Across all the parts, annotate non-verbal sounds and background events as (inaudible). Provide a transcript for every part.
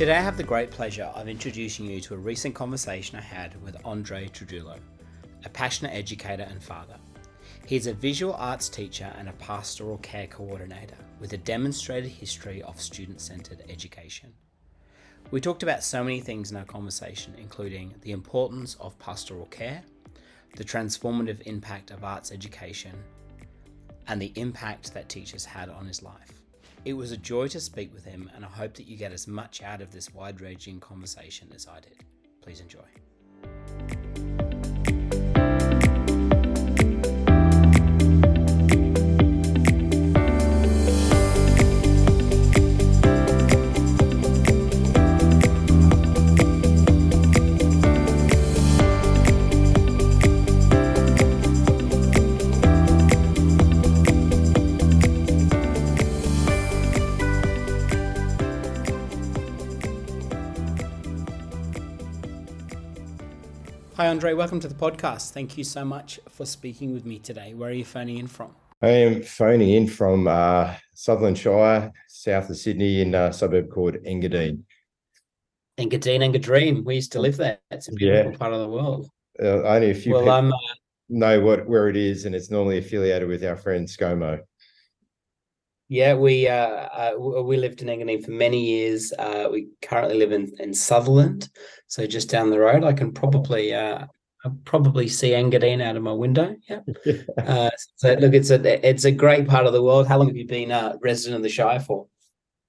Today, I have the great pleasure of introducing you to a recent conversation I had with Andre Trujillo, a passionate educator and father. He's a visual arts teacher and a pastoral care coordinator with a demonstrated history of student centered education. We talked about so many things in our conversation, including the importance of pastoral care, the transformative impact of arts education, and the impact that teachers had on his life. It was a joy to speak with him, and I hope that you get as much out of this wide ranging conversation as I did. Please enjoy. Andre. Welcome to the podcast. Thank you so much for speaking with me today. Where are you phoning in from? I am phoning in from uh, Sutherland Shire, south of Sydney, in a suburb called Engadine. Engadine, Engadine. We used to live there. It's a beautiful yeah. part of the world. Uh, only a few well, people uh, know what where it is, and it's normally affiliated with our friend ScoMo. Yeah, we uh, uh, we lived in Engadine for many years. Uh, we currently live in, in Sutherland, so just down the road. I can probably uh, probably see Engadine out of my window. Yeah. (laughs) uh, so look, it's a it's a great part of the world. How long have you been a resident of the Shire for?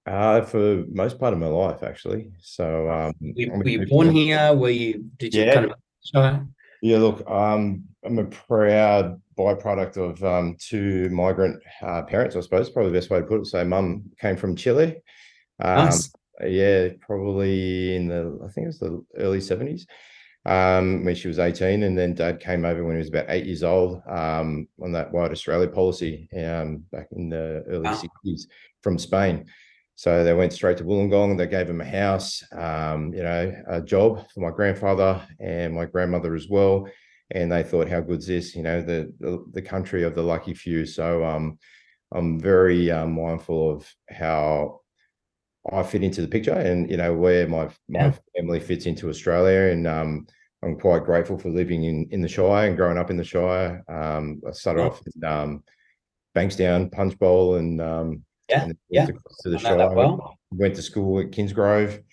Uh, for most part of my life, actually. So, um, were, were you born here? Were you? Did you yeah. kind of Shire? Yeah. Look, um, I'm a proud byproduct of um, two migrant uh, parents, I suppose, probably the best way to put it. So, mum came from Chile. Um, nice. Yeah, probably in the, I think it was the early 70s um, when she was 18. And then dad came over when he was about eight years old um, on that White Australia policy um, back in the early wow. 60s from Spain. So they went straight to Wollongong. They gave him a house, um, you know, a job for my grandfather and my grandmother as well and they thought, "How good's this?" You know, the the, the country of the lucky few. So um, I'm very uh, mindful of how I fit into the picture, and you know where my my yeah. family fits into Australia, and um, I'm quite grateful for living in in the Shire and growing up in the Shire. Um, I started yeah. off in um, Bankstown, Punchbowl, and um, yeah, and yeah, to the Shire. Well. Went to school at Kingsgrove.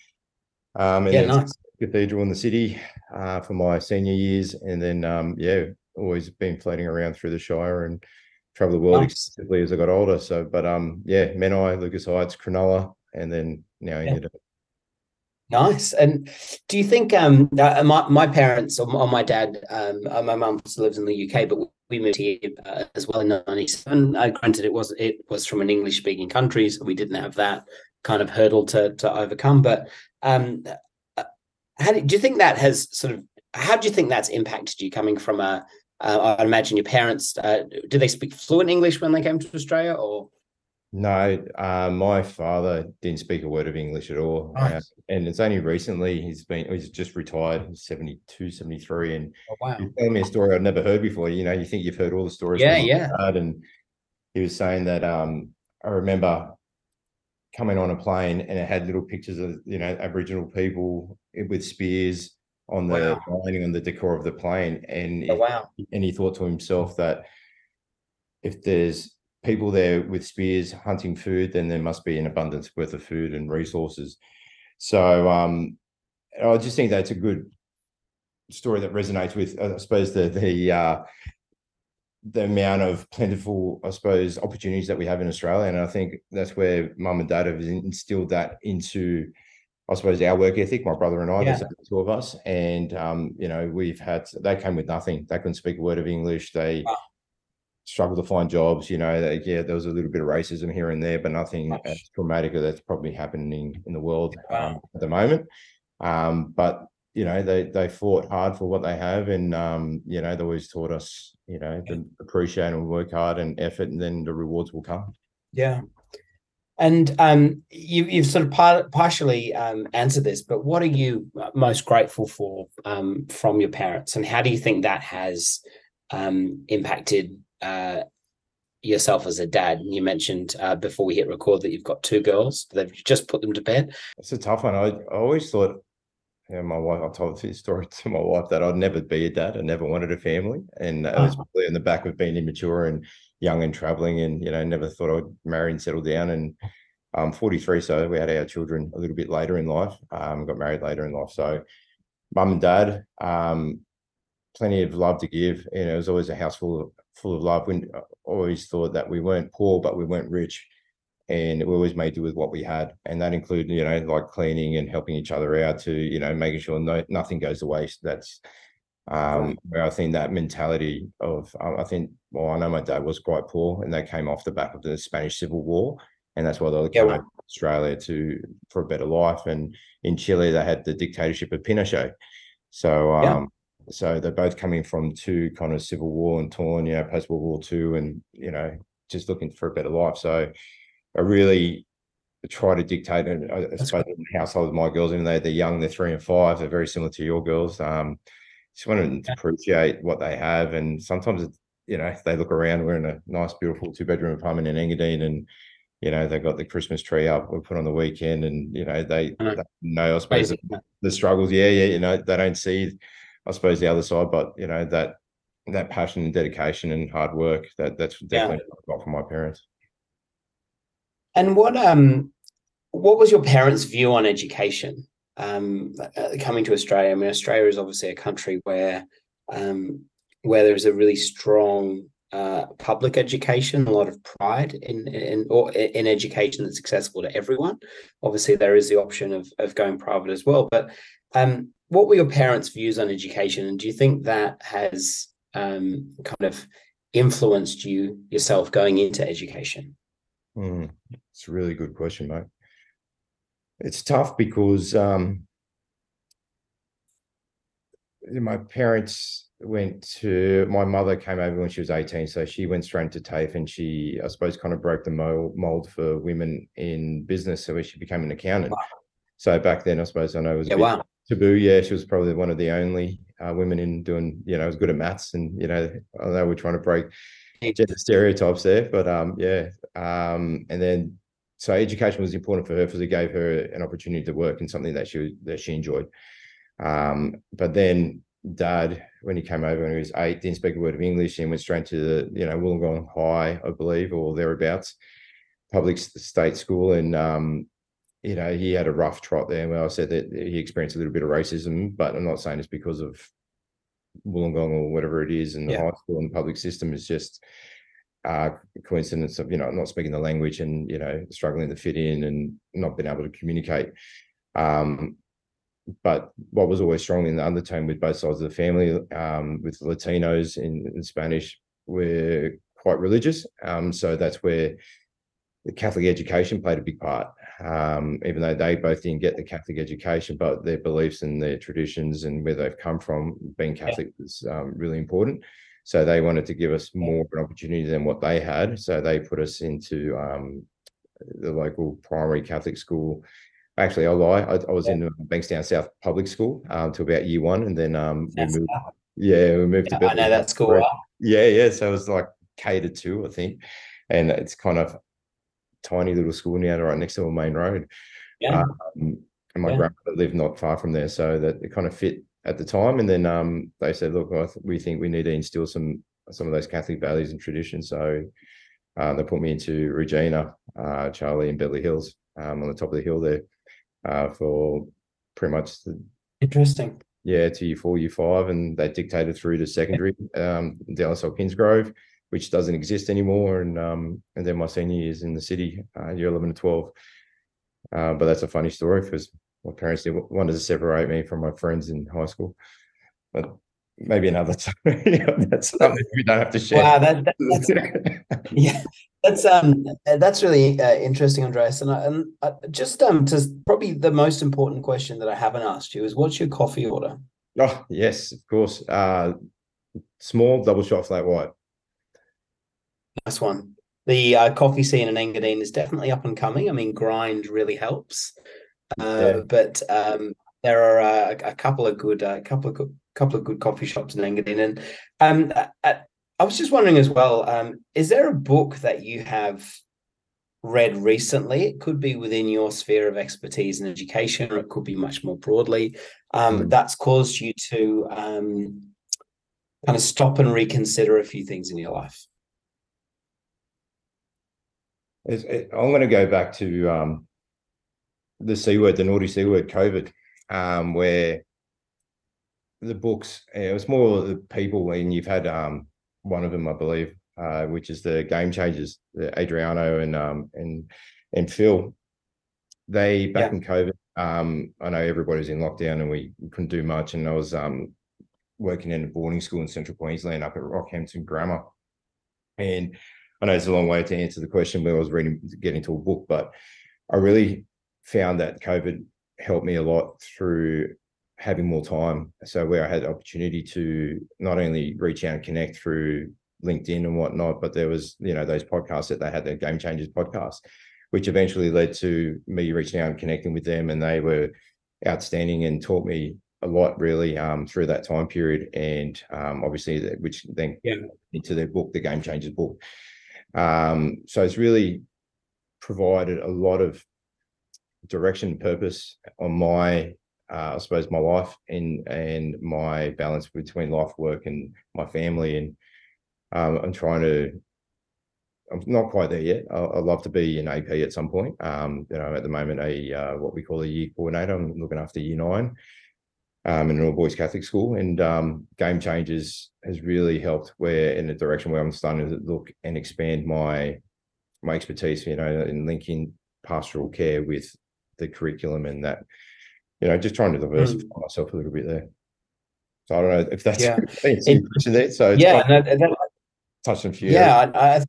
Um, and yeah, nice. Cathedral in the city uh, for my senior years, and then um, yeah, always been floating around through the Shire and travel the world nice. extensively as I got older. So, but um, yeah, Menai, Lucas Heights, Cronulla, and then now yeah. Nice. And do you think um uh, my my parents or, my dad um uh, my mum still lives in the UK, but we moved here uh, as well in '97. Uh, granted, it was it was from an English speaking country, so we didn't have that kind of hurdle to to overcome. But um, how do, do you think that has sort of how do you think that's impacted you coming from a uh, I imagine your parents uh, did they speak fluent English when they came to Australia or? No uh, my father didn't speak a word of English at all. Uh, and it's only recently he's been he's just retired he's 72 73 and oh, wow. he's telling me a story I'd never heard before you know you think you've heard all the stories yeah yeah. and he was saying that um I remember coming on a plane and it had little pictures of you know Aboriginal people with spears on the wow. lining on the decor of the plane, and oh, wow, and he thought to himself that if there's people there with spears hunting food, then there must be an abundance worth of food and resources. So um, I just think that's a good story that resonates with, I suppose, the the uh, the amount of plentiful, I suppose, opportunities that we have in Australia. And I think that's where mum and dad have instilled that into I suppose our work ethic, my brother and I, yeah. there's two of us, and um, you know, we've had they came with nothing. They couldn't speak a word of English. They wow. struggled to find jobs. You know, they, yeah, there was a little bit of racism here and there, but nothing Gosh. as traumatic as that's probably happening in the world wow. um, at the moment. Um, but you know, they they fought hard for what they have, and um, you know, they always taught us, you know, to appreciate and work hard and effort, and then the rewards will come. Yeah, and um, you, you've sort of par- partially um, answered this, but what are you most grateful for um, from your parents, and how do you think that has um, impacted uh, yourself as a dad? And you mentioned uh, before we hit record that you've got two girls. They've just put them to bed. It's a tough one. I, I always thought, you know, my wife. I told this story (laughs) to my wife that I'd never be a dad. I never wanted a family, and it was really in the back of being immature and young and traveling and you know never thought I'd marry and settle down. And I'm 43 so we had our children a little bit later in life um, got married later in life. So mum and dad um, plenty of love to give. You know, it was always a house full of full of love. We always thought that we weren't poor but we weren't rich and we always made do with what we had and that included you know like cleaning and helping each other out to you know making sure no, nothing goes to waste that's um, where I think that mentality of, I think, well, I know my dad was quite poor, and that came off the back of the Spanish Civil War, and that's why they came yeah. to Australia to for a better life. And in Chile, they had the dictatorship of Pinochet. So, um, yeah. so they're both coming from two kind of civil war and torn, you know, post World War II, and you know, just looking for a better life. So, I really try to dictate, and I, suppose in the household with my girls, even though they're young, they're three and five, they're very similar to your girls. Um, just want them to appreciate what they have. And sometimes, it's, you know, they look around, we're in a nice, beautiful two bedroom apartment in Engadine and, you know, they've got the Christmas tree up we put on the weekend and, you know, they, they know, I suppose, the, the, struggles. Yeah. Yeah. You know, they don't see, I suppose, the other side, but, you know, that, that passion and dedication and hard work that that's definitely yeah. got from my parents. And what, um, what was your parents' view on education? um, uh, coming to Australia. I mean, Australia is obviously a country where um, where there's a really strong uh, public education, a lot of pride in in or in education that's accessible to everyone. Obviously, there is the option of of going private as well. But um, what were your parents' views on education, and do you think that has um, kind of influenced you yourself going into education? Mm, it's a really good question, mate it's tough because um, my parents went to my mother came over when she was 18 so she went straight to TAFE and she i suppose kind of broke the mold, mold for women in business so she became an accountant wow. so back then i suppose i know it was yeah, wow. taboo yeah she was probably one of the only uh, women in doing you know was good at maths and you know i know we're trying to break gender stereotypes there but um yeah um and then so education was important for her because it gave her an opportunity to work in something that she that she enjoyed. Um, but then dad, when he came over when he was eight, didn't speak a word of English and went straight to the, you know, Wollongong High, I believe, or thereabouts, public state school. And, um, you know, he had a rough trot there. Well, I said that he experienced a little bit of racism, but I'm not saying it's because of Wollongong or whatever it is in the yeah. high school and the public system. is just uh, coincidence of you know not speaking the language and you know struggling to fit in and not being able to communicate. Um, but what was always strong in the undertone with both sides of the family, um, with Latinos in, in Spanish, we're quite religious. Um, so that's where the Catholic education played a big part. Um, even though they both didn't get the Catholic education, but their beliefs and their traditions and where they've come from, being Catholic was um, really important. So they wanted to give us more of an opportunity than what they had. So they put us into um, the local primary Catholic school. Actually, I lie. I, I was yeah. in Bankstown South Public School um, to about year one, and then um, we moved. Yeah, we moved yeah, to. I know that school well. Yeah, yeah. So it was like catered to, two, I think, and it's kind of tiny little school now, right next to a main road. Yeah. Um, and my yeah. grandmother lived not far from there, so that it kind of fit at the time. And then um, they said, look, we think we need to instill some some of those Catholic values and traditions. So uh, they put me into Regina, uh, Coeli, and Beverly Hills um, on the top of the hill there uh, for pretty much the interesting. Yeah, to year four, year five, and they dictated through to secondary, um, Dallas Kingsgrove, which doesn't exist anymore. And um, and then my senior years in the city, uh, year eleven and twelve. Uh, but that's a funny story because my parents did wanted to separate me from my friends in high school, but maybe another (laughs) time. that's something we don't have to share. Wow, that, that, that's (laughs) yeah, that's um that's really uh, interesting, Andreas. And, I, and uh, just um to probably the most important question that I haven't asked you is, what's your coffee order? Oh yes, of course. Uh, small double shot flat white. Nice one. The uh, coffee scene in Engadine is definitely up and coming. I mean, grind really helps, uh, yeah. but um, there are uh, a couple of good, a uh, couple of good, couple of good coffee shops in Engadine. And um, I was just wondering as well, um, is there a book that you have read recently? It could be within your sphere of expertise in education, or it could be much more broadly. Um, mm. That's caused you to um, kind of stop and reconsider a few things in your life. It, I'm going to go back to um, the C word, the naughty C word, COVID, um, where the books, it was more the people, and you've had um, one of them, I believe, uh, which is the Game Changers, Adriano and um, and and Phil. They back yeah. in COVID. Um, I know everybody was in lockdown and we couldn't do much, and I was um, working in a boarding school in Central Queensland up at Rockhampton Grammar, and I know it's a long way to answer the question when I was reading, getting to a book, but I really found that COVID helped me a lot through having more time. So where I had the opportunity to not only reach out and connect through LinkedIn and whatnot, but there was, you know, those podcasts that they had, the Game Changers podcast, which eventually led to me reaching out and connecting with them. And they were outstanding and taught me a lot really um, through that time period. And um, obviously, which then yeah. into their book, the Game Changers book. Um, so it's really provided a lot of direction and purpose on my uh, I suppose my life and and my balance between life, work, and my family. And um, I'm trying to. I'm not quite there yet. I, would love to be an AP at some point. Um, you know, at the moment, a uh, what we call a year coordinator. I'm looking after year nine um, in an all boys Catholic school, and um, Game Changers has really helped. Where in the direction where I'm starting to look and expand my my expertise. You know, in linking pastoral care with the curriculum and that you know, just trying to diversify mm. myself a little bit there. So I don't know if that's yeah. (laughs) there. So yeah, no, that, touch on few. Yeah, I, I,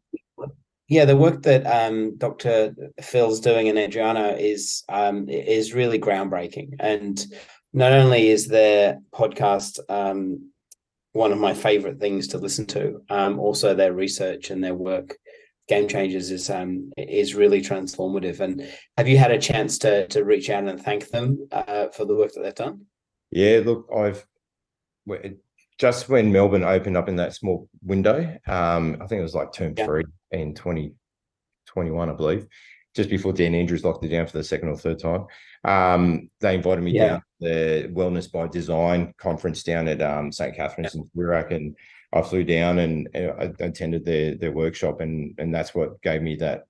yeah, the work that um, Dr. Phil's doing in Adriano is um, is really groundbreaking, and not only is their podcast um, one of my favorite things to listen to, um, also their research and their work game changers is um is really transformative and have you had a chance to to reach out and thank them uh, for the work that they've done yeah look i've just when melbourne opened up in that small window um i think it was like term yeah. three in 2021 i believe just before dan andrews locked it down for the second or third time um they invited me yeah. down the wellness by design conference down at um st catherine's yeah. in Toorak and I flew down and, I attended their their workshop, and and that's what gave me that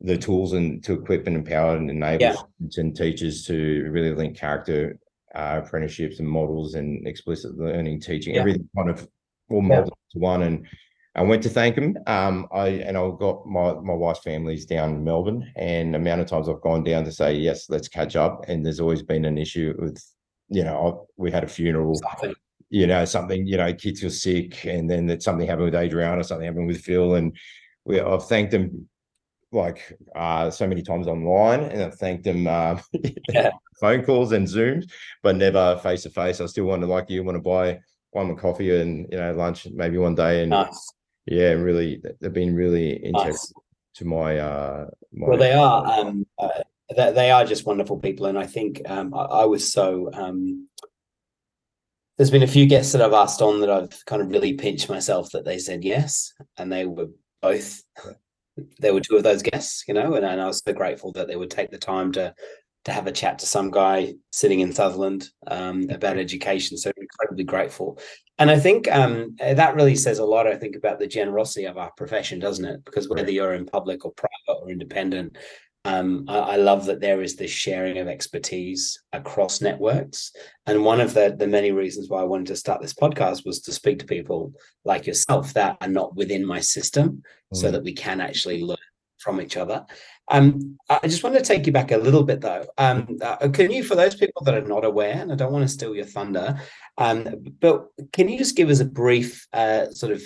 the tools and to equip and empower and enable yeah. and teachers to really link character uh, apprenticeships and models and explicit learning, teaching, everything kind of all molded to one. And I went to thank him. Um, I and I got my my wife's family's down in Melbourne, and the amount of times I've gone down to say yes, let's catch up. And there's always been an issue with, you know, I, we had a funeral you know, something, you know, kids were sick and then that something happened with Adrian or something happened with Phil. And we I've thanked them like uh, so many times online and I've thanked them uh, yeah. (laughs) phone calls and Zooms, but never face to face. I still want to like you want to buy one more coffee and you know lunch maybe one day and nice. Yeah, really they've been really integral nice. to my uh my well they are um uh, they are just wonderful people and I think um I, I was so um there's been a few guests that I've asked on that I've kind of really pinched myself that they said yes, and they were both. There were two of those guests, you know, and, and I was so grateful that they would take the time to to have a chat to some guy sitting in Sutherland um, about education. So incredibly grateful, and I think um, that really says a lot. I think about the generosity of our profession, doesn't it? Because whether you're in public or private or independent, um, I, I, love that there is this sharing of expertise across networks. And one of the, the many reasons why I wanted to start this podcast was to speak to people like yourself that are not within my system mm. so that we can actually learn from each other. Um, I just want to take you back a little bit though. Um, uh, can you, for those people that are not aware, and I don't want to steal your thunder, um, but can you just give us a brief uh, sort of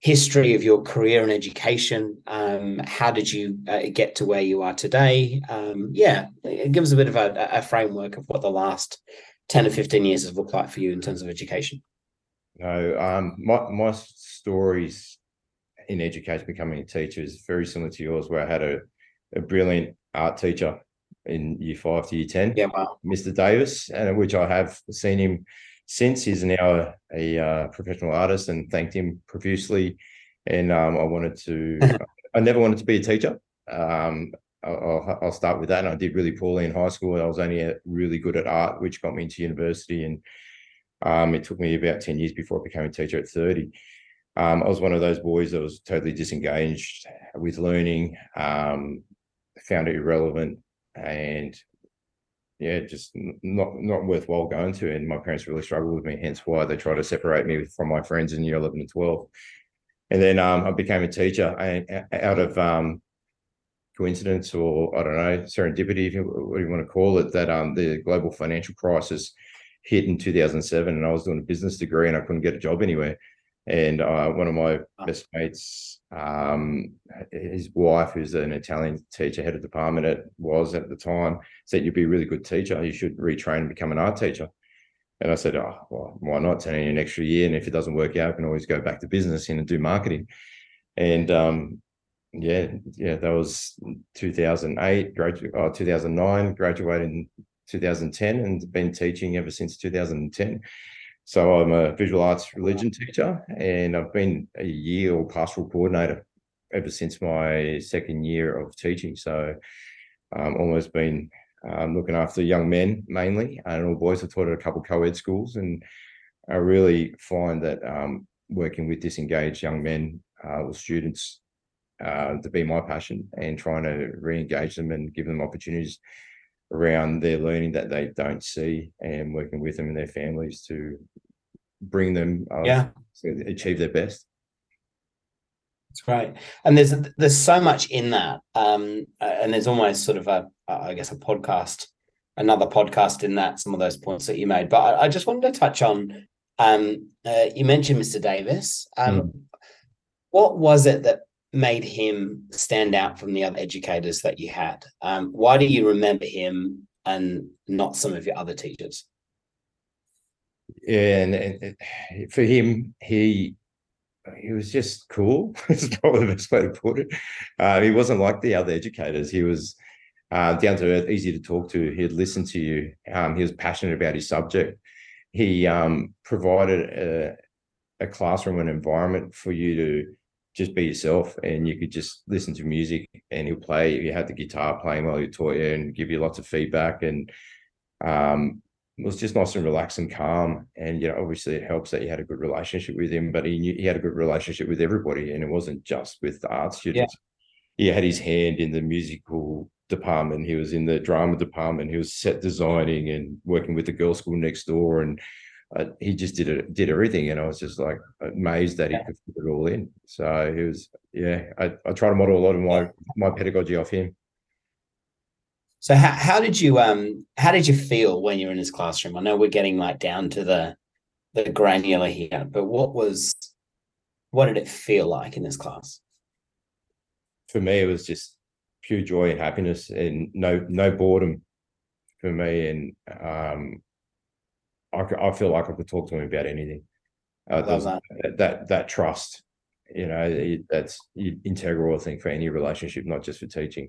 history of your career in education? Um, how did you uh, get to where you are today? Um, yeah, give us a bit of a, a, framework of what the last 10 or 15 years has looked like for you in terms of education. No, um, my, my stories in education becoming a teacher is very similar to yours, where I had a, a brilliant art teacher in year five to year 10, yeah, wow. Mr. Davis, and which I have seen him since. He's now a, a uh, professional artist and thanked him profusely. And um, I wanted to, (laughs) I never wanted to be a teacher. Um, I'll, I'll, start with that. And I did really poorly in high school. I was only really good at art, which got me into university. And um, it took me about 10 years before I became a teacher at 30. Um, I was one of those boys that was totally disengaged with learning, um, found it irrelevant, and yeah, just not not worthwhile going to. And my parents really struggled with me, hence why they tried to separate me from my friends in year 11 and 12. And then um, I became a teacher and out of um, coincidence or I don't know serendipity, if you, what do you want to call it, that um, the global financial crisis hit in 2007, and I was doing a business degree and I couldn't get a job anywhere. And uh, one of my best mates, um, his wife, who's an Italian teacher, head of department, it was at the time, said you'd be a really good teacher. You should retrain and become an art teacher. And I said, oh, well, why not? Turn in an extra year, and if it doesn't work out, I can always go back to business and do marketing. And um, yeah, yeah, that was 2008, graduate, oh, 2009, graduated in 2010, and been teaching ever since 2010. So I'm a visual arts religion teacher, and I've been a year or pastoral coordinator ever since my second year of teaching. So um, almost been um, looking after young men mainly, and all boys. I've taught at a couple co-ed schools, and I really find that um, working with disengaged young men uh, or students uh, to be my passion, and trying to re-engage them and give them opportunities around their learning that they don't see and working with them and their families to bring them uh, yeah. to achieve their best. It's great. And there's there's so much in that um and there's almost sort of a i guess a podcast another podcast in that some of those points that you made. But i, I just wanted to touch on um uh, you mentioned mr davis. Um mm. what was it that made him stand out from the other educators that you had? Um, why do you remember him and not some of your other teachers? Yeah, and, and for him, he he was just cool. (laughs) It's probably the best way to put it. Uh, he wasn't like the other educators. He was uh, down to earth, easy to talk to. He'd listen to you. Um, he was passionate about his subject. He um, provided a, a classroom and environment for you to just be yourself and you could just listen to music and he'll play. You had the guitar playing while you taught you and give you lots of feedback and um, it was just nice and relaxed and calm. And you know obviously it helps that you had a good relationship with him but he knew he had a good relationship with everybody and it wasn't just with the art students. Yeah. he had his hand in the musical department. He was in the drama department. He was set designing and working with the girls school next door and uh, he just did it, did everything, and I was just like amazed that he yeah. could fit it all in. So he was, yeah. I, I try to model a lot of my my pedagogy off him. So how how did you um how did you feel when you were in his classroom? I know we're getting like down to the the granular here, but what was what did it feel like in this class? For me, it was just pure joy and happiness, and no no boredom for me, and um I, I feel like I could talk to him about anything. Uh, that. that. that trust, you know, that's integral, I think, for any relationship, not just for teaching.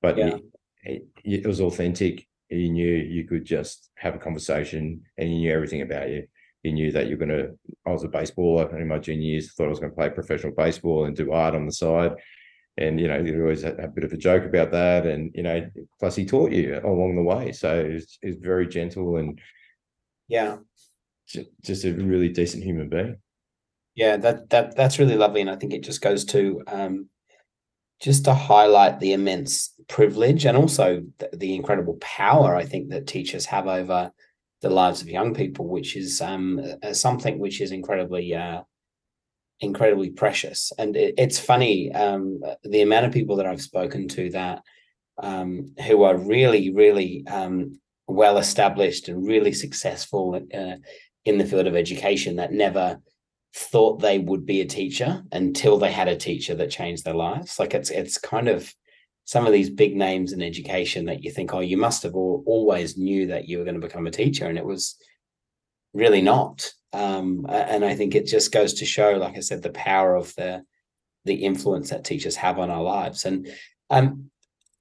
But yeah. it, it, it was authentic. He knew you could just have a conversation, and he knew everything about you. He knew that you're going to. I was a baseballer in my junior years. Thought I was going to play professional baseball and do art on the side and you know you always had a bit of a joke about that and you know plus he taught you along the way so he's was very gentle and yeah. Just a really decent human being. Yeah, that that that's really lovely, and I think it just goes to um, just to highlight the immense privilege and also the, the, incredible power I think that teachers have over the lives of young people, which is um, something which is incredibly uh, incredibly precious. And it, it's funny um, the amount of people that I've spoken to that um, who are really, really um, well established and really successful uh, in the field of education that never thought they would be a teacher until they had a teacher that changed their lives. Like it's it's kind of some of these big names in education that you think, oh, you must have all, always knew that you were going to become a teacher, and it was really not. Um, and I think it just goes to show, like I said, the power of the the influence that teachers have on our lives. And um,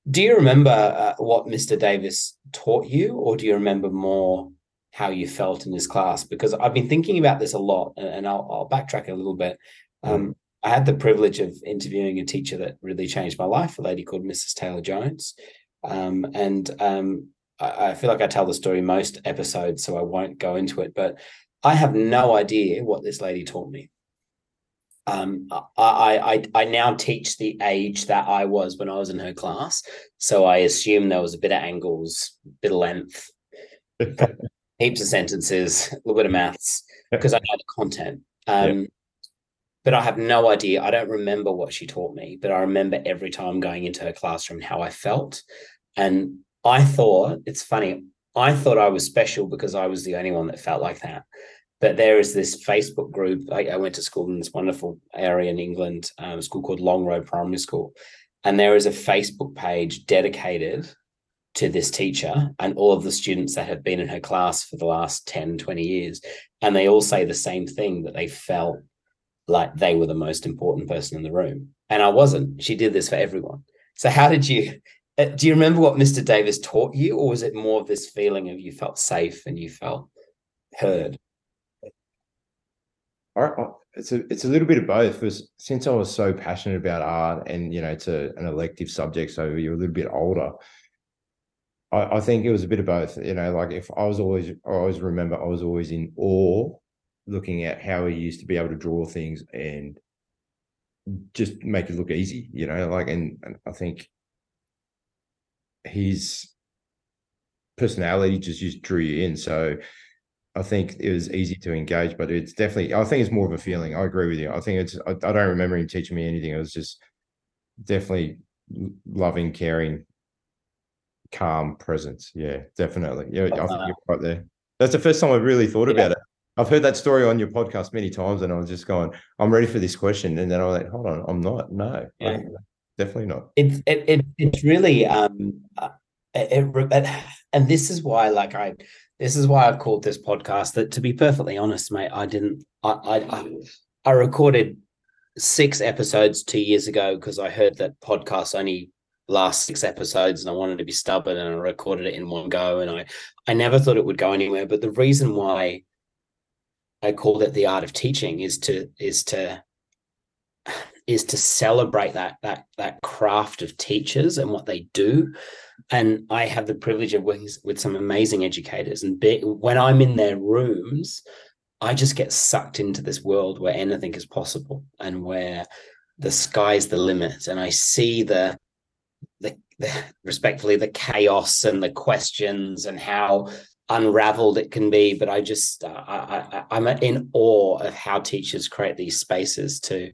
do you remember uh, what Mr. Davis taught you, or do you remember more how you felt in his class? Because I've been thinking about this a lot, and I'll, I'll backtrack a little bit. Um, I had the privilege of interviewing a teacher that really changed my life, a lady called Mrs. Taylor Jones. Um, and um, I, I, feel like I tell the story most episodes, so I won't go into it. But I have no idea what this lady taught me. Um, I, I I now teach the age that I was when I was in her class, so I assume there was a bit of angles, bit of length, (laughs) heaps of sentences, a little bit of maths because I know the content. Um, yeah but I have no idea. I don't remember what she taught me, but I remember every time going into her classroom how I felt. And I thought, it's funny, I thought I was special because I was the only one that felt like that. But there is this Facebook group. I, I went to school in this wonderful area in England, um, a school called Long Road Primary School. And there is a Facebook page dedicated to this teacher and all of the students that have been in her class for the last 10, 20 years. And they all say the same thing that they felt like they were the most important person in the room. And I wasn't. She did this for everyone. So how did you uh, do you remember what Mr. Davis taught you, or was it more of this feeling of you felt safe and you felt heard? It's a it's a little bit of both. Because since I was so passionate about art, and you know, it's a, an elective subject, so you're a little bit older. I, I think it was a bit of both. You know, like if I was always, I always remember I was always in awe looking at how he used to be able to draw things and just make it look easy, you know, like, and, and I think his personality just, just drew you in. So I think it was easy to engage, but it's definitely, I think it's more of a feeling. I agree with you. I think it's, I, I don't remember him teaching me anything. It was just definitely loving, caring, calm presence. Yeah, definitely. Yeah, I think you're right there. That's the first time I've really thought yeah. about it. I've heard that story on your podcast many times, and I was just going, "I'm ready for this question," and then I was like, "Hold on, I'm not. No, yeah. definitely not." It's it, it it's really um, uh, it, it, and this is why, like I, this is why I've called this podcast. That to be perfectly honest, mate, I didn't. I I I recorded six episodes two years ago because I heard that podcasts only last six episodes and I wanted to be stubborn and I recorded it in one go and I I never thought it would go anywhere but the reason why I called it the art of teaching is to is to is to celebrate that that that craft of teachers and what they do. And i have the privilege of working with some amazing educators. And be, when i'm in their rooms i just get sucked into this world where anything is possible and where the sky's the limit. And i see the the, the respectfully the chaos and the questions and how unraveled it can be. But i just uh, I, am in awe of how teachers create these spaces to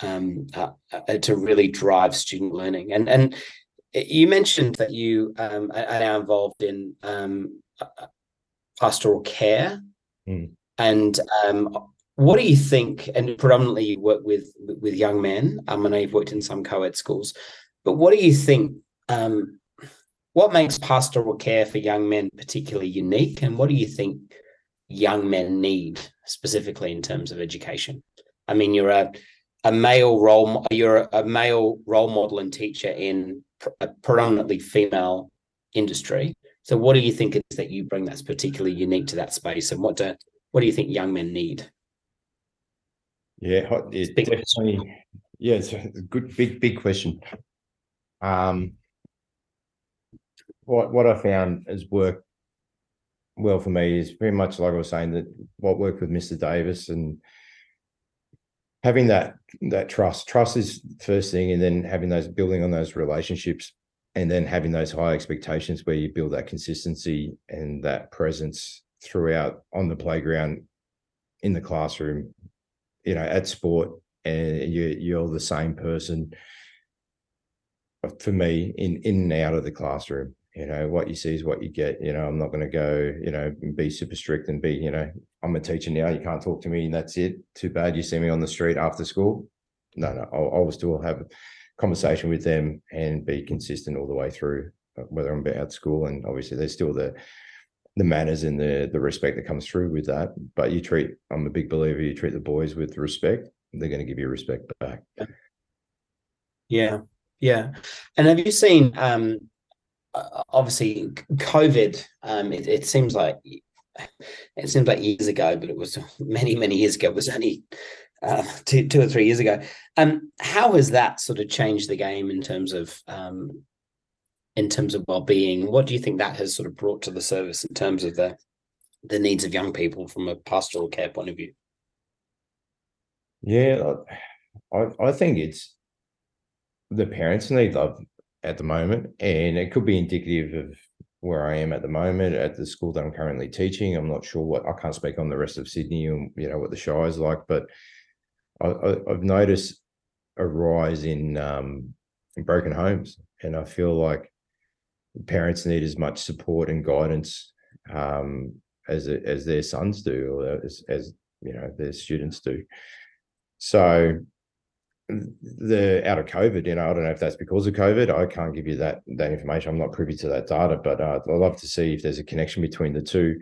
um, uh, uh, to really drive student learning and and you mentioned that you um, are now involved in um, uh, pastoral care mm. and um, what do you think and predominantly you work with with young men um, i know you've worked in some co-ed schools but what do you think um, what makes pastoral care for young men particularly unique, and what do you think young men need specifically in terms of education? I mean, you're a a male role you're a male role model and teacher in a predominantly female industry. So, what do you think is that you bring that's particularly unique to that space, and what do what do you think young men need? Yeah, it's definitely. Yeah, it's a good, big, big question. Um, what what I found has worked well for me is very much like I was saying that what worked with Mr. Davis and having that that trust. Trust is first thing, and then having those building on those relationships, and then having those high expectations where you build that consistency and that presence throughout on the playground, in the classroom, you know, at sport, and you you're the same person. For me, in in and out of the classroom, you know, what you see is what you get. You know, I'm not going to go, you know, be super strict and be, you know, I'm a teacher now. You can't talk to me, and that's it. Too bad. You see me on the street after school. No, no, I'll, I'll still have a conversation with them and be consistent all the way through, uh, whether I'm at school. And obviously, there's still the the manners and the the respect that comes through with that. But you treat, I'm a big believer. You treat the boys with respect. They're going to give you respect back. Yeah, yeah. And have you seen? um obviously COVID. Um, it, it, seems like it seems like years ago, but it was (laughs) many many years ago. It was only uh, two two or three years ago. Um, how has that sort of changed the game in terms of um, in terms of well being? What do you think that has sort of brought to the service in terms of the the needs of young people from a pastoral care point of view? Yeah, I I think it's the parents need love at the moment, and it could be indicative of where I am at the moment at the school that I'm currently teaching. I'm not sure what I can't speak on the rest of Sydney and you know what the Shire is like, but I, have noticed a rise in um, in broken homes, and I feel like parents need as much support and guidance um, as as their sons do, or as, as you know their students do. So the out of COVID, you know, I don't know if that's because of COVID. I can't give you that that information. I'm not privy to that data, but uh, I'd love to see if there's a connection between the two.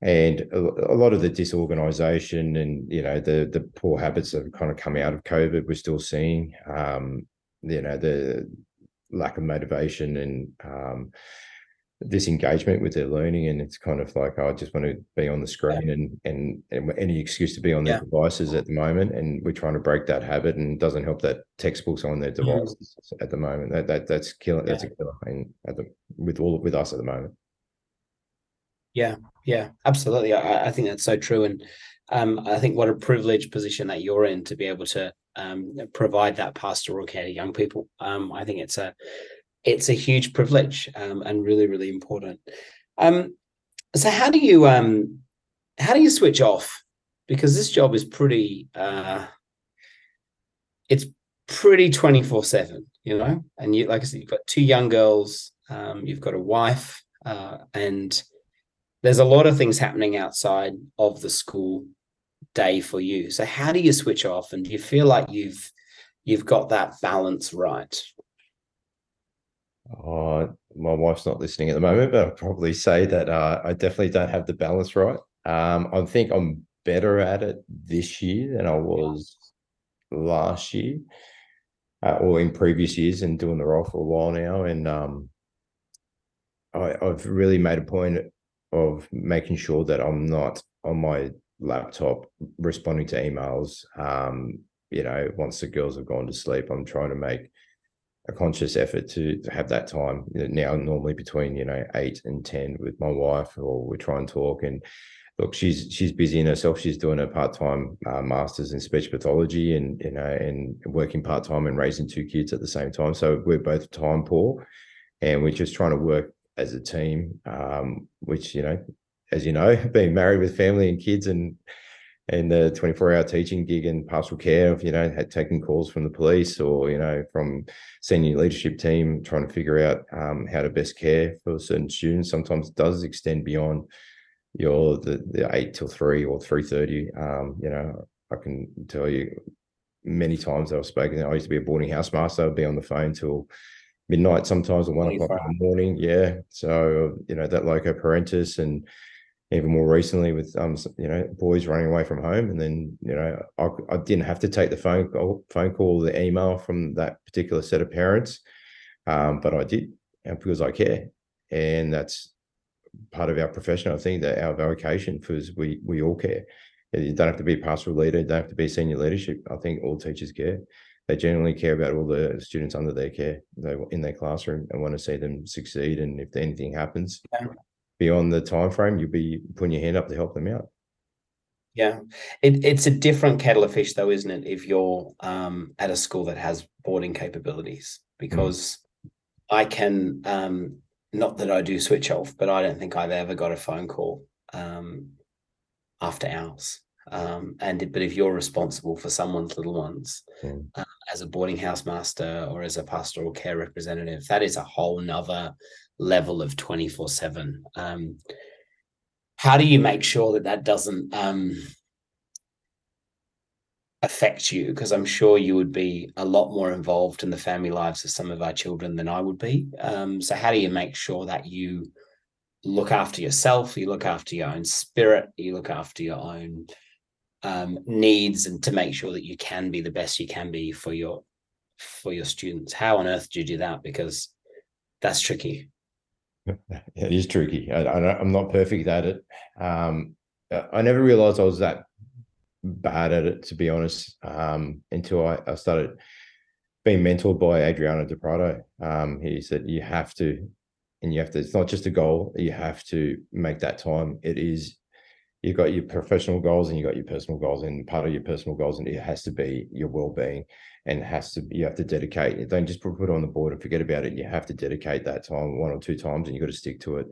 And a, lot of the disorganization and you know the the poor habits that have kind of come out of COVID, we're still seeing. Um, you know the lack of motivation and um, disengagement with their learning and it's kind of like oh, I just want to be on the screen yeah. and, and, and any excuse to be on their yeah. devices at the moment and we're trying to break that habit and it doesn't help that textbooks on their mm-hmm. devices mm-hmm. at the moment that, that that's killing yeah. that's a killer and at the with all with us at the moment yeah yeah absolutely I, I think that's so true and um, I think what a privileged position that you're in to be able to um, provide that pastoral care to young people um, I think it's a it's a huge privilege um, and really really important. Um, so how do you um, how do you switch off? Because this job is pretty uh, it's pretty 24 7 you know? And you like i said you've got two young girls um, you've got a wife uh, and there's a lot of things happening outside of the school day for you. So how do you switch off and do you feel like you've you've got that balance right uh, my wife's not listening at the moment, but I'll probably say that uh, I definitely don't have the balance right. Um, I think I'm better at it this year than I was last year uh, or in previous years and doing the role for a while now. And um, I, I've really made a point of making sure that I'm not on my laptop responding to emails. Um, you know, once the girls have gone to sleep, I'm trying to make a conscious effort to, to have that time now normally between you know eight and ten with my wife or we try and talk and look she's she's busy in herself. She's doing a part-time uh, masters in speech pathology and you know and working part-time and raising two kids at the same time. So we're both time poor and we're just trying to work as a team um, which you know as you know (laughs) being married with family and kids and in the 24 hour teaching gig and pastoral care of you know had taken calls from the police or you know from senior leadership team trying to figure out um, how to best care for certain students. Sometimes does extend beyond your the, the 8 till 3 or 3.30 um, you know i can tell you many times i've spoken i used to be a boarding house master i'd be on the phone till midnight sometimes or one o'clock in the morning. Yeah. So you know that loco parentis and even more recently with um you know boys running away from home. And then you know I, I didn't have to take the phone call phone call the email from that particular set of parents um, but I did because I care. And that's part of our profession. I think that our vocation because we we all care. You don't have to be a pastoral leader you don't have to be senior leadership. I think all teachers care. They generally care about all the students under their care they in their classroom and want to see them succeed and if anything happens beyond the time frame, you'll be putting your hand up to help them out. Yeah, it, it's a different kettle of fish, though, isn't it? If you're um, at a school that has boarding capabilities, because mm. I can, um, not that I do switch off, but I don't think I've ever got a phone call um, after hours. Um, and but if you're responsible for someone's little ones Mm. uh, as a boarding house master or as a pastoral care representative, that is a whole nother level of 24 7. Um, how do you make sure that that doesn't um, affect you? Because I'm sure you would be a lot more involved in the family lives of some of our children than I would be. Um, so, how do you make sure that you look after yourself, you look after your own spirit, you look after your own um, needs, and to make sure that you can be the best you can be for your for your students? How on earth do you do that? Because that's tricky. (laughs) It is tricky. I, I'm not perfect at it. Um, I never realized I was that bad at it, to be honest, um, until I, I started being mentored by Adriano Di Prato. Um, he said, You have to, and you have to, it's not just a goal, you have to make that time. It is, you've got your professional goals and you've got your personal goals, and part of your personal goals, and it has to be your well being and has to, you have to dedicate. Don't just put it on the board and forget about it. You have to dedicate that time one or two times and you've got to stick to it.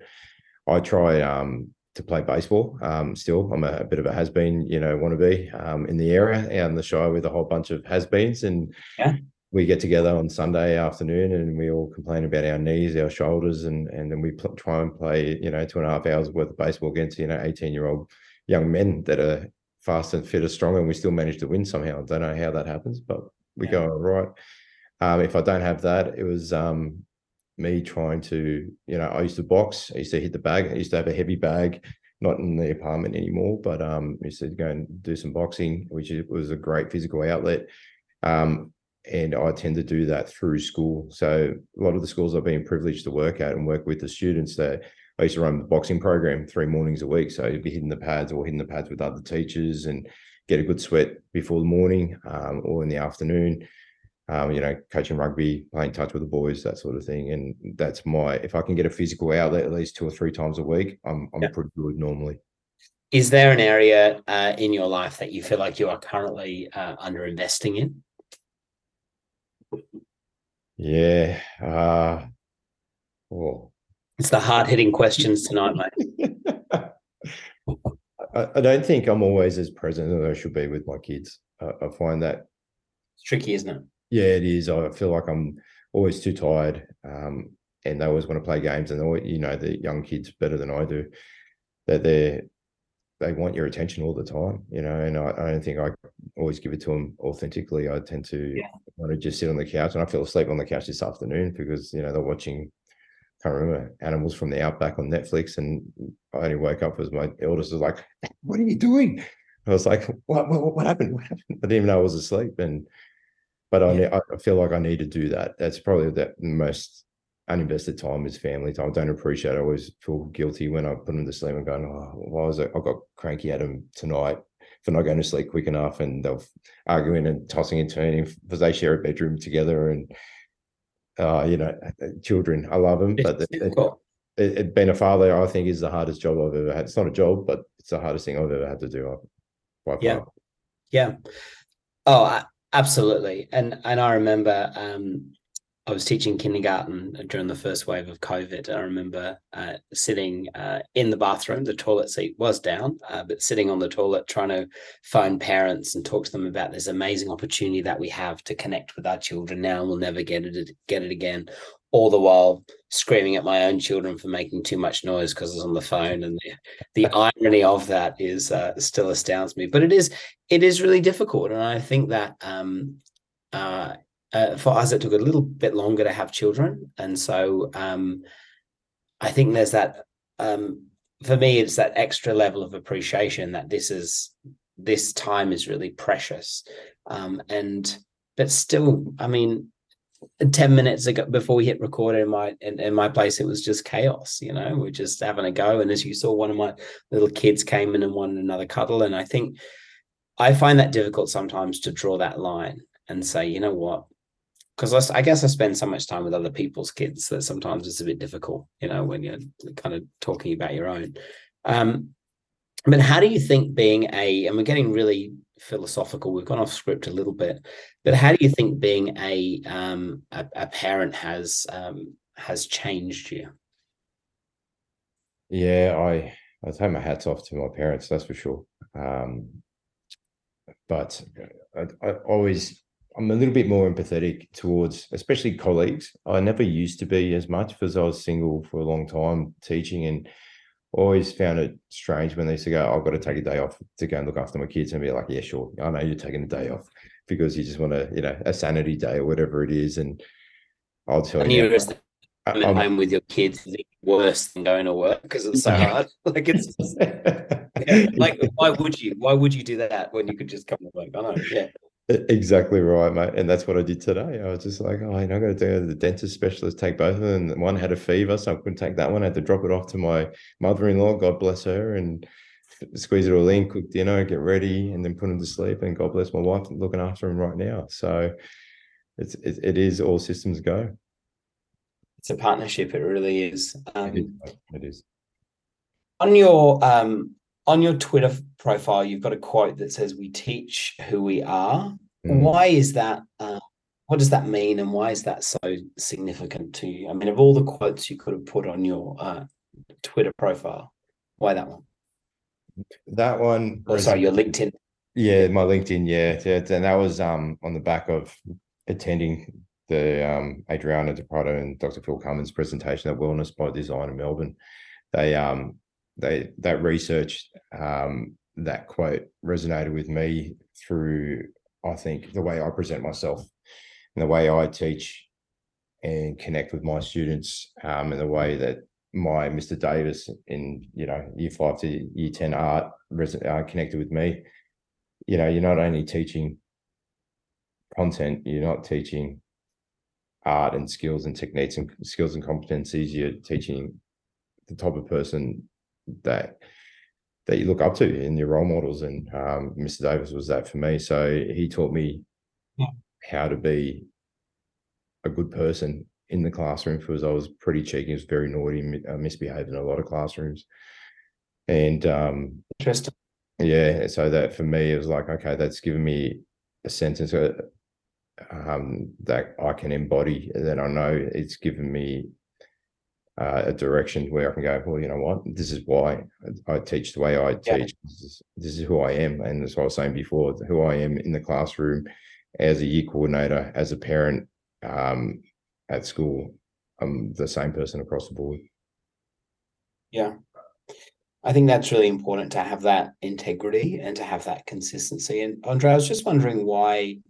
I try, um, to play baseball. Um, still, I'm a, a, bit of a has been, you know, want to be um, in the area and the Shire with a whole bunch of has beens. And yeah. We get together on Sunday afternoon and we all complain about our knees, our shoulders, and and then we pl- try and play, you know, two and a half hours worth of baseball against, you know, 18 year old young men that are fast and fit and strong. And we still manage to win somehow. I don't know how that happens, but we yeah. go all right. Um, if I don't have that, it was um, me trying to, you know, I used to box. I used to hit the bag. I used to have a heavy bag, not in the apartment anymore, but um, I used to go and do some boxing, which was a great physical outlet. Um, and I tend to do that through school. So a lot of the schools I've been privileged to work at and work with the students that I used to run the boxing program three mornings a week. So you'd be hitting the pads or hitting the pads with other teachers and get a good sweat before the morning um, or in the afternoon um, you know, coaching rugby, playing touch with the boys, that sort of thing. And that's my if I can get a physical outlet at least two or three times a week, I'm I'm yeah. pretty good normally. Is there an area uh, in your life that you feel like you are currently uh, under investing in? Yeah. Uh, oh. It's the hard hitting questions tonight, mate. (laughs) I, I, don't think I'm always as present as I should be with my kids. I, I find that it's tricky, isn't it? Yeah, it is. I feel like I'm always too tired, um, and they always want to play games, and always, you know the young kids better than I do. That they they want your attention all the time, you know, and I, I, don't think I always give it to them authentically. I tend to yeah. want to just sit on the couch, and I fell asleep on the couch this afternoon because you know they're watching. Can't remember animals from the outback on Netflix, and I only woke up as my eldest was like, "What are you doing?" I was like, "What? What, what happened? What happened?" I didn't even know I was asleep, and but I, yeah. I feel like I need to do that. That's probably the most uninvested time is family time. I don't appreciate. It. I always feel guilty when I put them to sleep and going, "Oh, why was it? I got cranky at them tonight for not going to sleep quick enough," and they're arguing and tossing and turning because they share a bedroom together. And uh, you know, children, I love them, but it, it, it, being a father, I think, is the hardest job I've ever had. It's not a job, but it's the hardest thing I've ever had to do. By yeah, far. yeah. Oh, I, Absolutely, and and I remember um, I was teaching kindergarten during the first wave of COVID. I remember uh, sitting uh, in the bathroom. The toilet seat was down, uh, but sitting on the toilet trying to phone parents and talk to them about this amazing opportunity that we have to connect with our children now, and we'll never get it get it again all the while screaming at my own children for making too much noise because I was on the phone. And the, the irony of that is uh, still astounds me. But it is it is really difficult, and I think that um, uh, for us it took a little bit longer to have children, and so um, I think there's that. Um, for me, it's that extra level of appreciation that this is this time is really precious, um, and but still, I mean, 10 minutes ago before we hit record in my in, in, my place it was just chaos you know? We're just having a go. And as you saw one of my little kids came in and wanted another cuddle. And i think i find that difficult sometimes to draw that line and say you know what because I, guess i spend so much time with other people's kids that sometimes it's a bit difficult you know when you're kind of talking about your own um but how do you think being a and we're getting really philosophical. We've gone off script a little bit, but how do you think being a um, a, a, parent has um, has changed you? Yeah, I I take my hats off to my parents. That's for sure. Um, but I, I always I'm a little bit more empathetic towards, especially colleagues. I never used to be as much because I was single for a long time teaching and always found it strange when they used to go, I've got to take a day off to go and look after my kids and be like, yeah, sure. I know you're taking a day off because you just want to, you know, a sanity day or whatever it is. And I'll tell and you. You're just at home with your kids is worse than going to work because it's so hard. (laughs) like it's (laughs) yeah, like why would you? Why would you do that when you could just come to work? I know. Yeah. Exactly right, mate. And that's what I did today. I was just like, oh, you know, I got to do the dentist specialist, take both of them. One had a fever, so I couldn't take that one. I had to drop it off to my mother in law, God bless her, and squeeze it all in, cook dinner, get ready, and then put him to sleep. And God bless my wife looking after him right now. So it's it, it is all systems go. It's a partnership. It really is. Um, it is. It is. On your um, on your Twitter profile, you've got a quote that says, "We teach who we are." Mm. Why is that? Uh, what does that mean, and why is that so significant to you? I mean, of all the quotes you could have put on your uh, Twitter profile, why that one? That one. Oh, sorry, your LinkedIn. Yeah, my LinkedIn. Yeah, yeah, and that was um on the back of attending the um Adriano Di Prato and Dr. Phil Cummins presentation at Wellness by Design in Melbourne. They um they that research um, that quote resonated with me through I think the way I present myself and the way I teach and connect with my students um, and the way that my Mr. Davis in you know year five to year ten art uh, connected with me. You know, you're not only teaching content, you're not teaching art and skills and techniques and skills and competencies. You're teaching the type of person that that you look up to in your role models. And um, Mr. Davis was that for me. So he taught me yeah. how to be a good person in the classroom because I was pretty cheeky, I was very naughty, uh, misbehaved in a lot of classrooms. And um, interesting. Yeah. So that for me, it was like, okay, that's given me a sentence uh, um, that I can embody. And then I know it's given me uh, a direction where I can go, well, you know what, this is why I teach the way I teach. Yeah. This, is, this is who I am. And as I was saying before, who I am in the classroom as a year coordinator, as a parent um, at school, I'm the same person across the board. Yeah. I think that's really important to have that integrity and to have that consistency. And Andre, I was just wondering why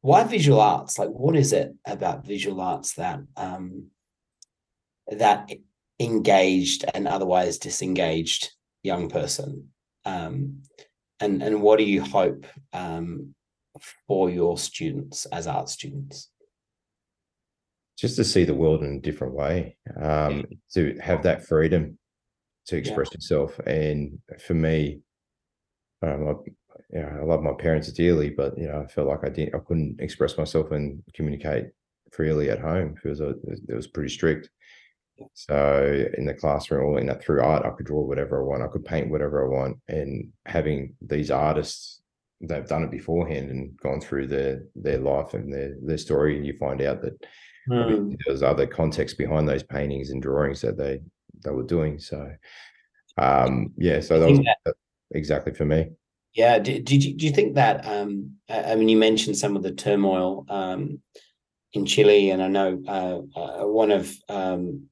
why visual arts? Like what is it about visual arts that um that engaged and otherwise disengaged young person. Um, and and what do you hope um, for your students as art students? Just to see the world in a different way um, to have that freedom to express yeah. yourself. And for me um, I, you know, I love my parents dearly but you know I felt like I didn't I couldn't express myself and communicate freely at home because it was pretty strict so in the classroom or in that through art, I could draw whatever I want. I could paint whatever I want. And having these artists, they've done it beforehand and gone through their their life and their their story, and you find out that mm. there's other context behind those paintings and drawings that they they were doing. So um yeah, so that was that, exactly for me. Yeah. Did you do you think that um I mean you mentioned some of the turmoil um in Chile, and I know uh, uh, one of um,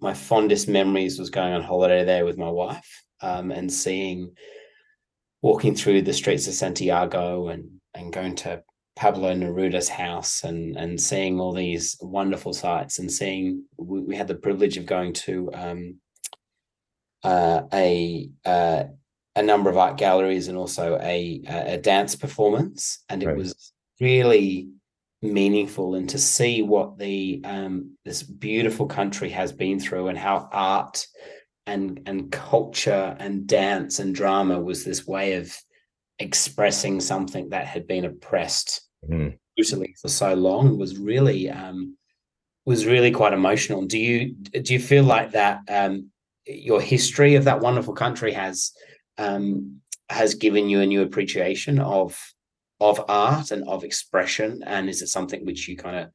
my fondest memories was going on holiday there with my wife um, and seeing walking through the streets of Santiago and and going to Pablo Neruda's house and and seeing all these wonderful sights and seeing we, we had the privilege of going to um, uh, a uh, a number of art galleries and also a a dance performance and it right. was really meaningful and to see what the um, this beautiful country has been through and how art and and culture and dance and drama was this way of expressing something that had been oppressed mm. brutally for so long was really um, was really quite emotional. Do you do you feel like that um, your history of that wonderful country has um, has given you a new appreciation of of art and of expression? And is it something which you kind of,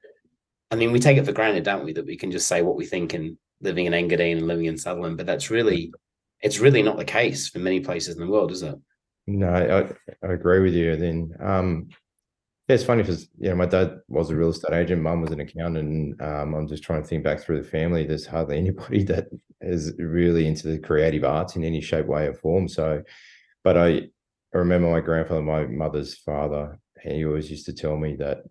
I mean, we take it for granted, don't we, that we can just say what we think and living in Engadine and living in Sutherland, but that's really, it's really not the case for many places in the world, is it? No, I, I agree with you. Then, um, yeah, it's funny because you know my dad was a real estate agent, mum was an accountant. And, um, I'm just trying to think back through the family. There's hardly (laughs) anybody that is really into the creative arts in any shape, way, or form. So, but I, I remember my grandfather, my mother's father. He always used to tell me that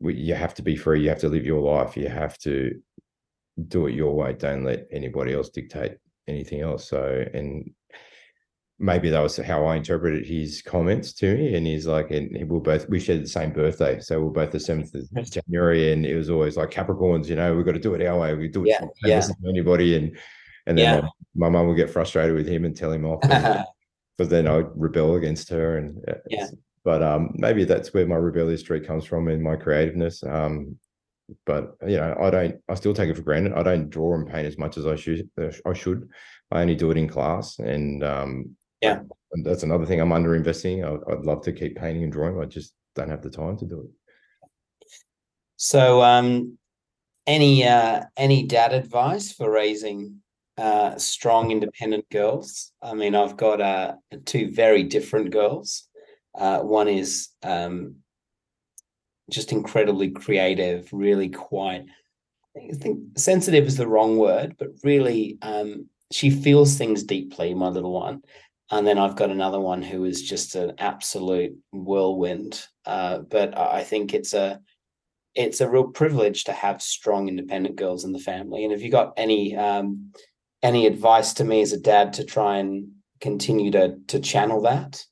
you have to be free. You have to live your life. You have to do it your way. Don't let anybody else dictate anything else. So, and maybe that was how I interpreted his comments to me. And he's like, and we both we shared the same birthday, so we are both the seventh of (laughs) January, and it was always like Capricorns. You know, we've got to do it our way. We do it. Yeah, yeah. To anybody, and and then yeah. my mum would get frustrated with him and tell him off. (laughs) But then I'd rebel against her, and uh, yeah. But um, maybe that's where my rebellious streak comes from in my creativeness. Um, but you know, I don't. I still take it for granted. I don't draw and paint as much as I should. I should. I only do it in class, and um, yeah. And that's another thing I'm under investing. I'd, I'd love to keep painting and drawing. I just don't have the time to do it. So, um, any uh, any dad advice for raising uh, strong, independent girls? I mean, I've got uh, two very different girls. Uh, one is um, just incredibly creative, really quite. I think sensitive is the wrong word, but really, um, she feels things deeply. My little one, and then I've got another one who is just an absolute whirlwind. Uh, but I think it's a it's a real privilege to have strong, independent girls in the family. And have you've got any um, any advice to me as a dad to try and continue to to channel that?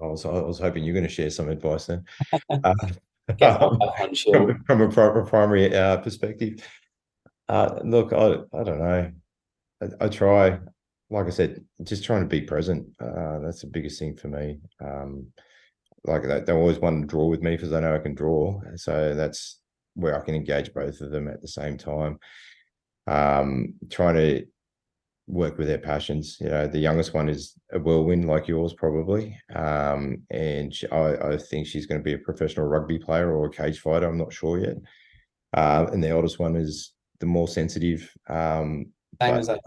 I was I was hoping you're going to share some advice then. (laughs) uh, um, from, from, a primary uh, perspective, uh, look, I I don't know. I, I try like I said, just trying to be present. Uh, that's the biggest thing for me. Um, like they, they always want to draw with me because they know I can draw. So that's where I can engage both of them at the same time. Um, trying to work with their passions. You know, the youngest one is a whirlwind like yours, probably. Um, and she, I, I, think she's going to be a professional rugby player or a cage fighter. I'm not sure yet. Uh, and the oldest one is the more sensitive. Um, Same as that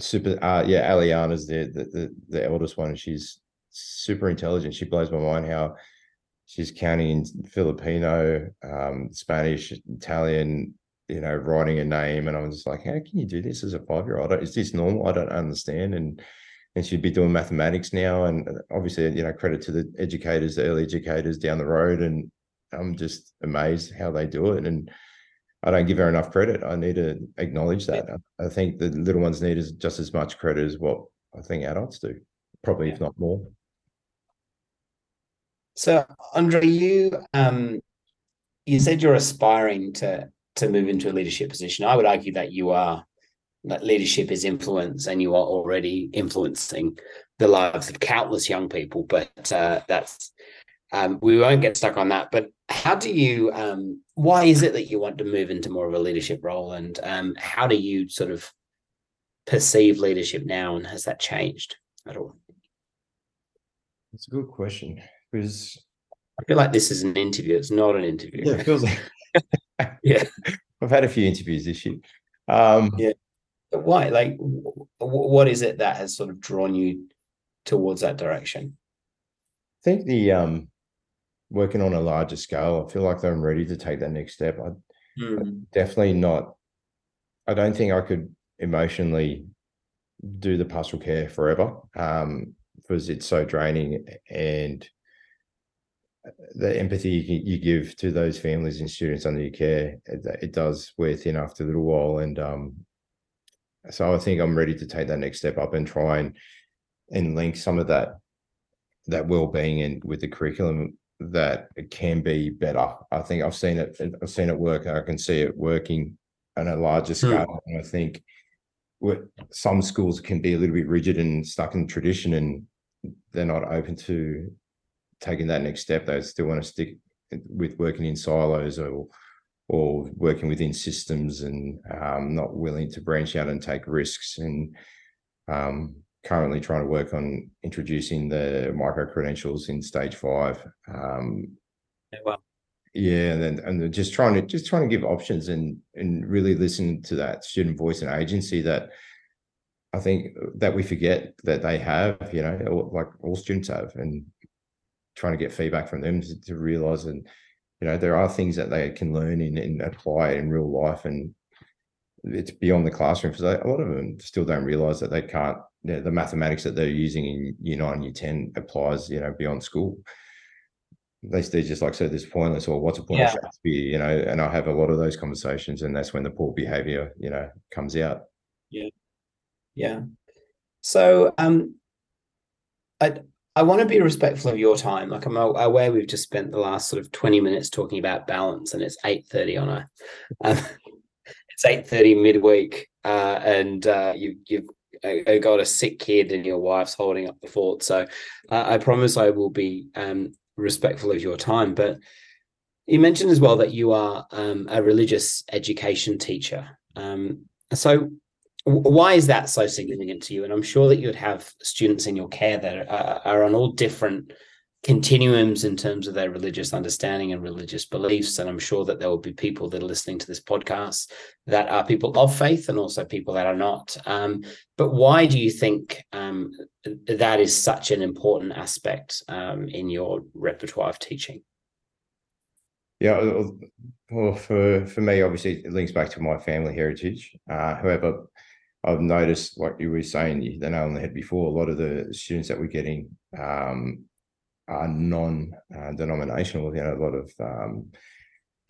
super uh yeah Aliana's the, the the the eldest one she's super intelligent she blows my mind how she's counting in Filipino um Spanish Italian you know writing a name and I was just like how can you do this as a five year old is this normal I don't understand and and she'd be doing mathematics now and obviously you know credit to the educators the early educators down the road and I'm just amazed how they do it and I don't give her enough credit. I need to acknowledge that. I think the little ones need as, just as much credit as what I think adults do, probably yeah. if not more. So, Andre, you um, you said you're aspiring to to move into a leadership position. I would argue that you are. That leadership is influence, and you are already influencing the lives of countless young people. But uh, that's um, we won't get stuck on that. But how do you um, why is it that you want to move into more of a leadership role and um, how do you sort of perceive leadership now and has that changed at all It's a good question because i feel like this is an interview it's not an interview yeah it feels like (laughs) yeah i've had a few interviews this year um yeah but why like what is it that has sort of drawn you towards that direction i think the um working on a larger scale, I feel like I'm ready to take that next step. I mm. definitely not. I don't think I could emotionally do the pastoral care forever um, because it's so draining and the empathy you, you, give to those families and students under your care it, it, does wear thin after a little while and um, so i think i'm ready to take that next step up and try and and link some of that that well-being and with the curriculum that it can be better. I think I've seen it. I've seen it work. I can see it working on a larger hmm. scale. Mm. And I think what some schools can be a little bit rigid and stuck in tradition, and they're not open to taking that next step. They still want to stick with working in silos or or working within systems and um, not willing to branch out and take risks. And um, currently trying to work on introducing the micro credentials in stage five. Um, yeah, well. Yeah, and then and just trying to just trying to give options and and really listen to that student voice and agency that I think that we forget that they have, you know, like all students have, and trying to get feedback from them to, to realize and you know there are things that they can learn in and apply in real life and it's beyond the classroom because a lot of them still don't realize that they can't you know, the mathematics that they're using in year nine and year 10 applies you know beyond school. They they just like said this pointless or what's a point yeah. of Shakespeare you know and I have a lot of those conversations and that's when the poor behavior you know comes out. Yeah. Yeah. So um I I want to be respectful of your time. Like I'm aware we've just spent the last sort of 20 minutes talking about balance and it's 8.30 on a, um, (laughs) it's 8.30 midweek uh, and uh, you, you've uh, got a sick kid and your wife's holding up the fort. So uh, I promise I will be um, respectful of your time. But you mentioned as well that you are um, a religious education teacher. Um, so why is that so significant to you? And I'm sure that you'd have students in your care that are, are, on all different continuums in terms of their religious understanding and religious beliefs. And I'm sure that there will be people that are listening to this podcast that are people of faith and also people that are not. Um, but why do you think um, that is such an important aspect um, in your repertoire of teaching? Yeah, well, for for me, obviously, it links back to my family heritage. Uh, however, I've noticed, like you were saying, you the nail on the head before, a lot of the students that we're getting um, are non-denominational. Uh, you know, a lot of um,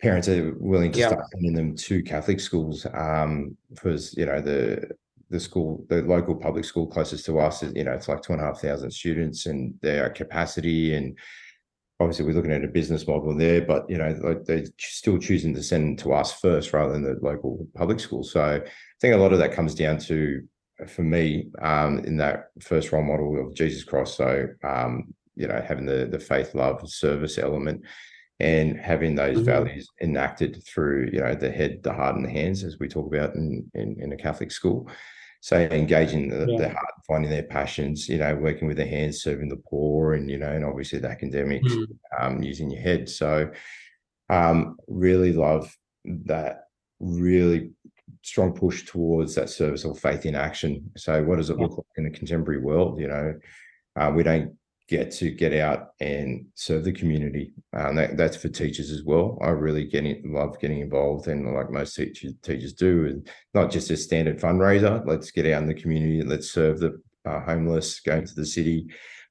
parents are willing to yeah. start sending them to Catholic schools um, because you know the the school, the local public school closest to us, is you know it's like two and a half thousand students, and their capacity and obviously we're looking at a business model there, but you know, like they're still choosing to send to us first rather than the local public school. So think a lot of that comes down to, for me, um, in that first role model of Jesus Christ. So um, you know, having the the faith, love, service element, and having those mm-hmm. values enacted through you know the head, the heart, and the hands, as we talk about in in, in a Catholic school. So engaging the, yeah. heart, finding their passions, you know, working with the hands, serving the poor, and you know, and obviously the academics, mm. um, using your head. So, um, really love that. Really strong push towards that service or faith in action. So, what does it look like in the contemporary world? You know, uh, we don't get to get out and serve the community. Um, that, that's for teachers as well. I really getting love getting involved, and like most teachers teachers do, and not just a standard fundraiser. Let's get out in the community. Let's serve the uh, homeless. Go into the city.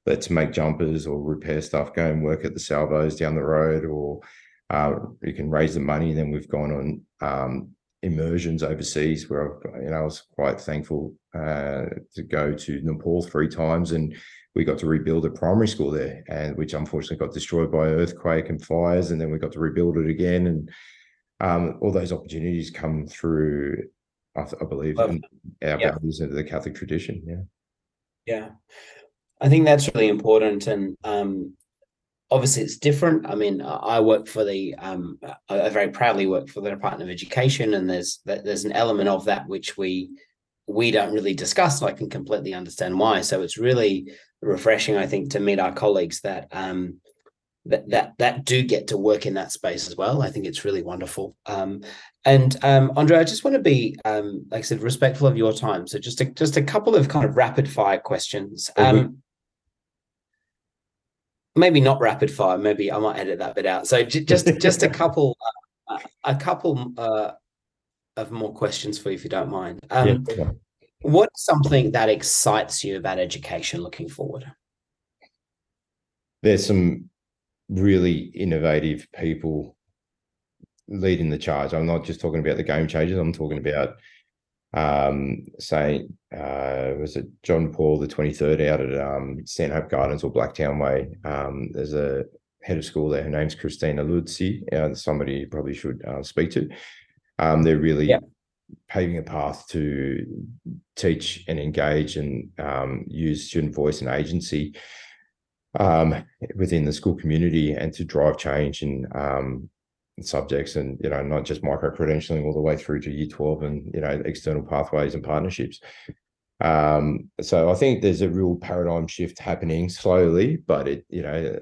Let's make jumpers or repair stuff. Go and work at the salvos down the road, or uh, you can raise the money. Then we've gone on um, immersions overseas where I've, you know I was quite thankful uh, to go to Nepal three times and we got to rebuild a primary school there, and which unfortunately got destroyed by earthquake and fires, and then we got to rebuild it again, and um, all those opportunities come through, I, I believe, our yeah. values into the Catholic tradition. Yeah, yeah, I think that's really important, and um, obviously it's different. I mean, I work for the, um, I very proudly work for the Department of Education, and there's there's an element of that which we we don't really discuss. I can completely understand why. So it's really refreshing, I think, to meet our colleagues that um, that that that do get to work in that space as well. I think it's really wonderful. Um, and um, Andre, I just want to be, um, like I said, respectful of your time. So just a, just a couple of kind of rapid fire questions. Mm-hmm. Maybe not rapid fire. Maybe I might edit that bit out. So j- just just a (laughs) couple, uh, a couple uh, of more questions for you, if you don't mind. Um, yeah. What's something that excites you about education looking forward? There's some really innovative people leading the charge. I'm not just talking about the game changers. I'm talking about um, saying, uh, was it John Paul the 23rd out at um, Stanhope Gardens or Blacktown Way? Um, there's a head of school there. Her name's Christina Luzzi. Uh, somebody you probably should uh, speak to. Um, they're really yeah. paving a path to teach and engage and um, use student voice and agency um, within the school community and to drive change and um, subjects and you know not just micro credentialing all the way through to year 12 and you know external pathways and partnerships um, so i think there's a real paradigm shift happening slowly but it you know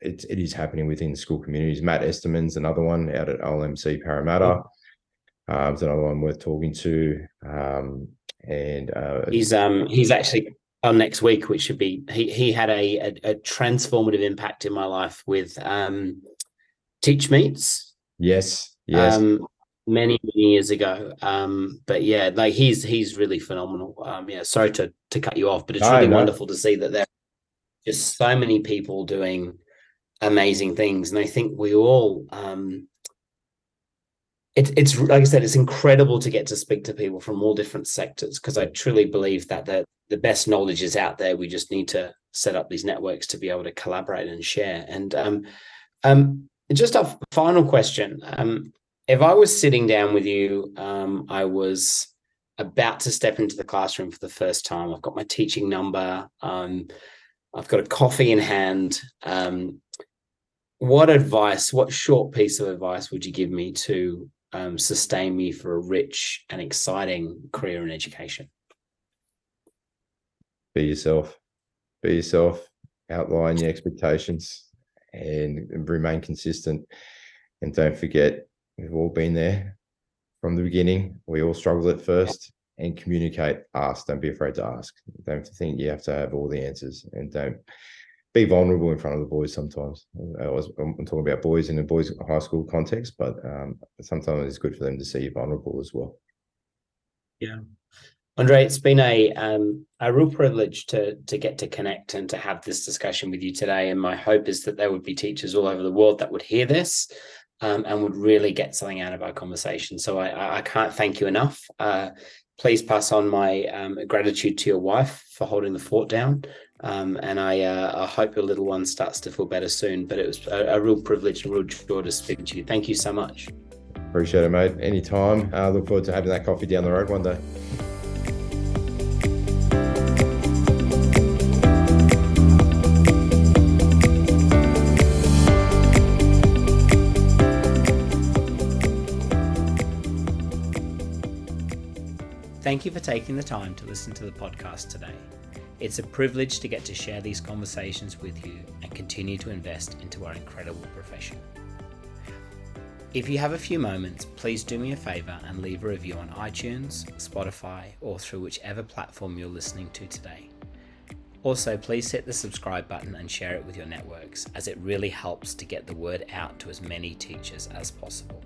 it, it is happening within school communities matt esterman's another one out at olmc parramatta um, there's another one worth talking to. Um, And uh, he's um he's actually on next week, which should be he he had a, a, a transformative impact in my life with um Teach Meets. Yes, yes. Um, many many years ago. Um, but yeah, like he's he's really phenomenal. Um, yeah, sorry to to cut you off, but it's really wonderful to see that there are just so many people doing amazing things, and I think we all. Um, it, it's like I said, it's incredible to get to speak to people from all different sectors because I truly believe that the the best knowledge is out there. We just need to set up these networks to be able to collaborate and share. And um, um, just a final question. Um, if I was sitting down with you, um, I was about to step into the classroom for the first time. I've got my teaching number. Um, I've got a coffee in hand. Um, what advice, what short piece of advice would you give me to um, sustain me for a rich and exciting career in education? Be yourself. Be yourself. Outline your expectations and, remain consistent. And don't forget We've all been there from the beginning. We all struggle at first and communicate, ask. Don't be afraid to ask. Don't think you have to have all the answers and don't be vulnerable in front of the boys sometimes. I was, I'm talking about boys in a boys high school context, but um, sometimes it's good for them to see you vulnerable as well. Yeah. Andre, it's been a um, a real privilege to to get to connect and to have this discussion with you today. And my hope is that there would be teachers all over the world that would hear this um, and would really get something out of our conversation. So I, I can't thank you enough. Uh, please pass on my um, gratitude to your wife for holding the fort down. Um, and I, uh, I, hope your little one starts to feel better soon. But it was a, a real privilege and a real joy to speak to you. Thank you so much. Appreciate it, mate. Anytime. I uh, look forward to having that coffee down the road one day. Thank you for taking the time to listen to the podcast today. It's a privilege to get to share these conversations with you and continue to invest into our incredible profession. If you have a few moments, please do me a favour and leave a review on iTunes, Spotify, or through whichever platform you're listening to today. Also, please hit the subscribe button and share it with your networks, as it really helps to get the word out to as many teachers as possible.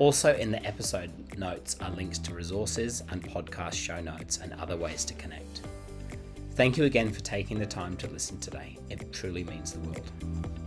Also, in the episode notes are links to resources and podcast show notes and other ways to connect. Thank you again for taking the time to listen today. It truly means the world.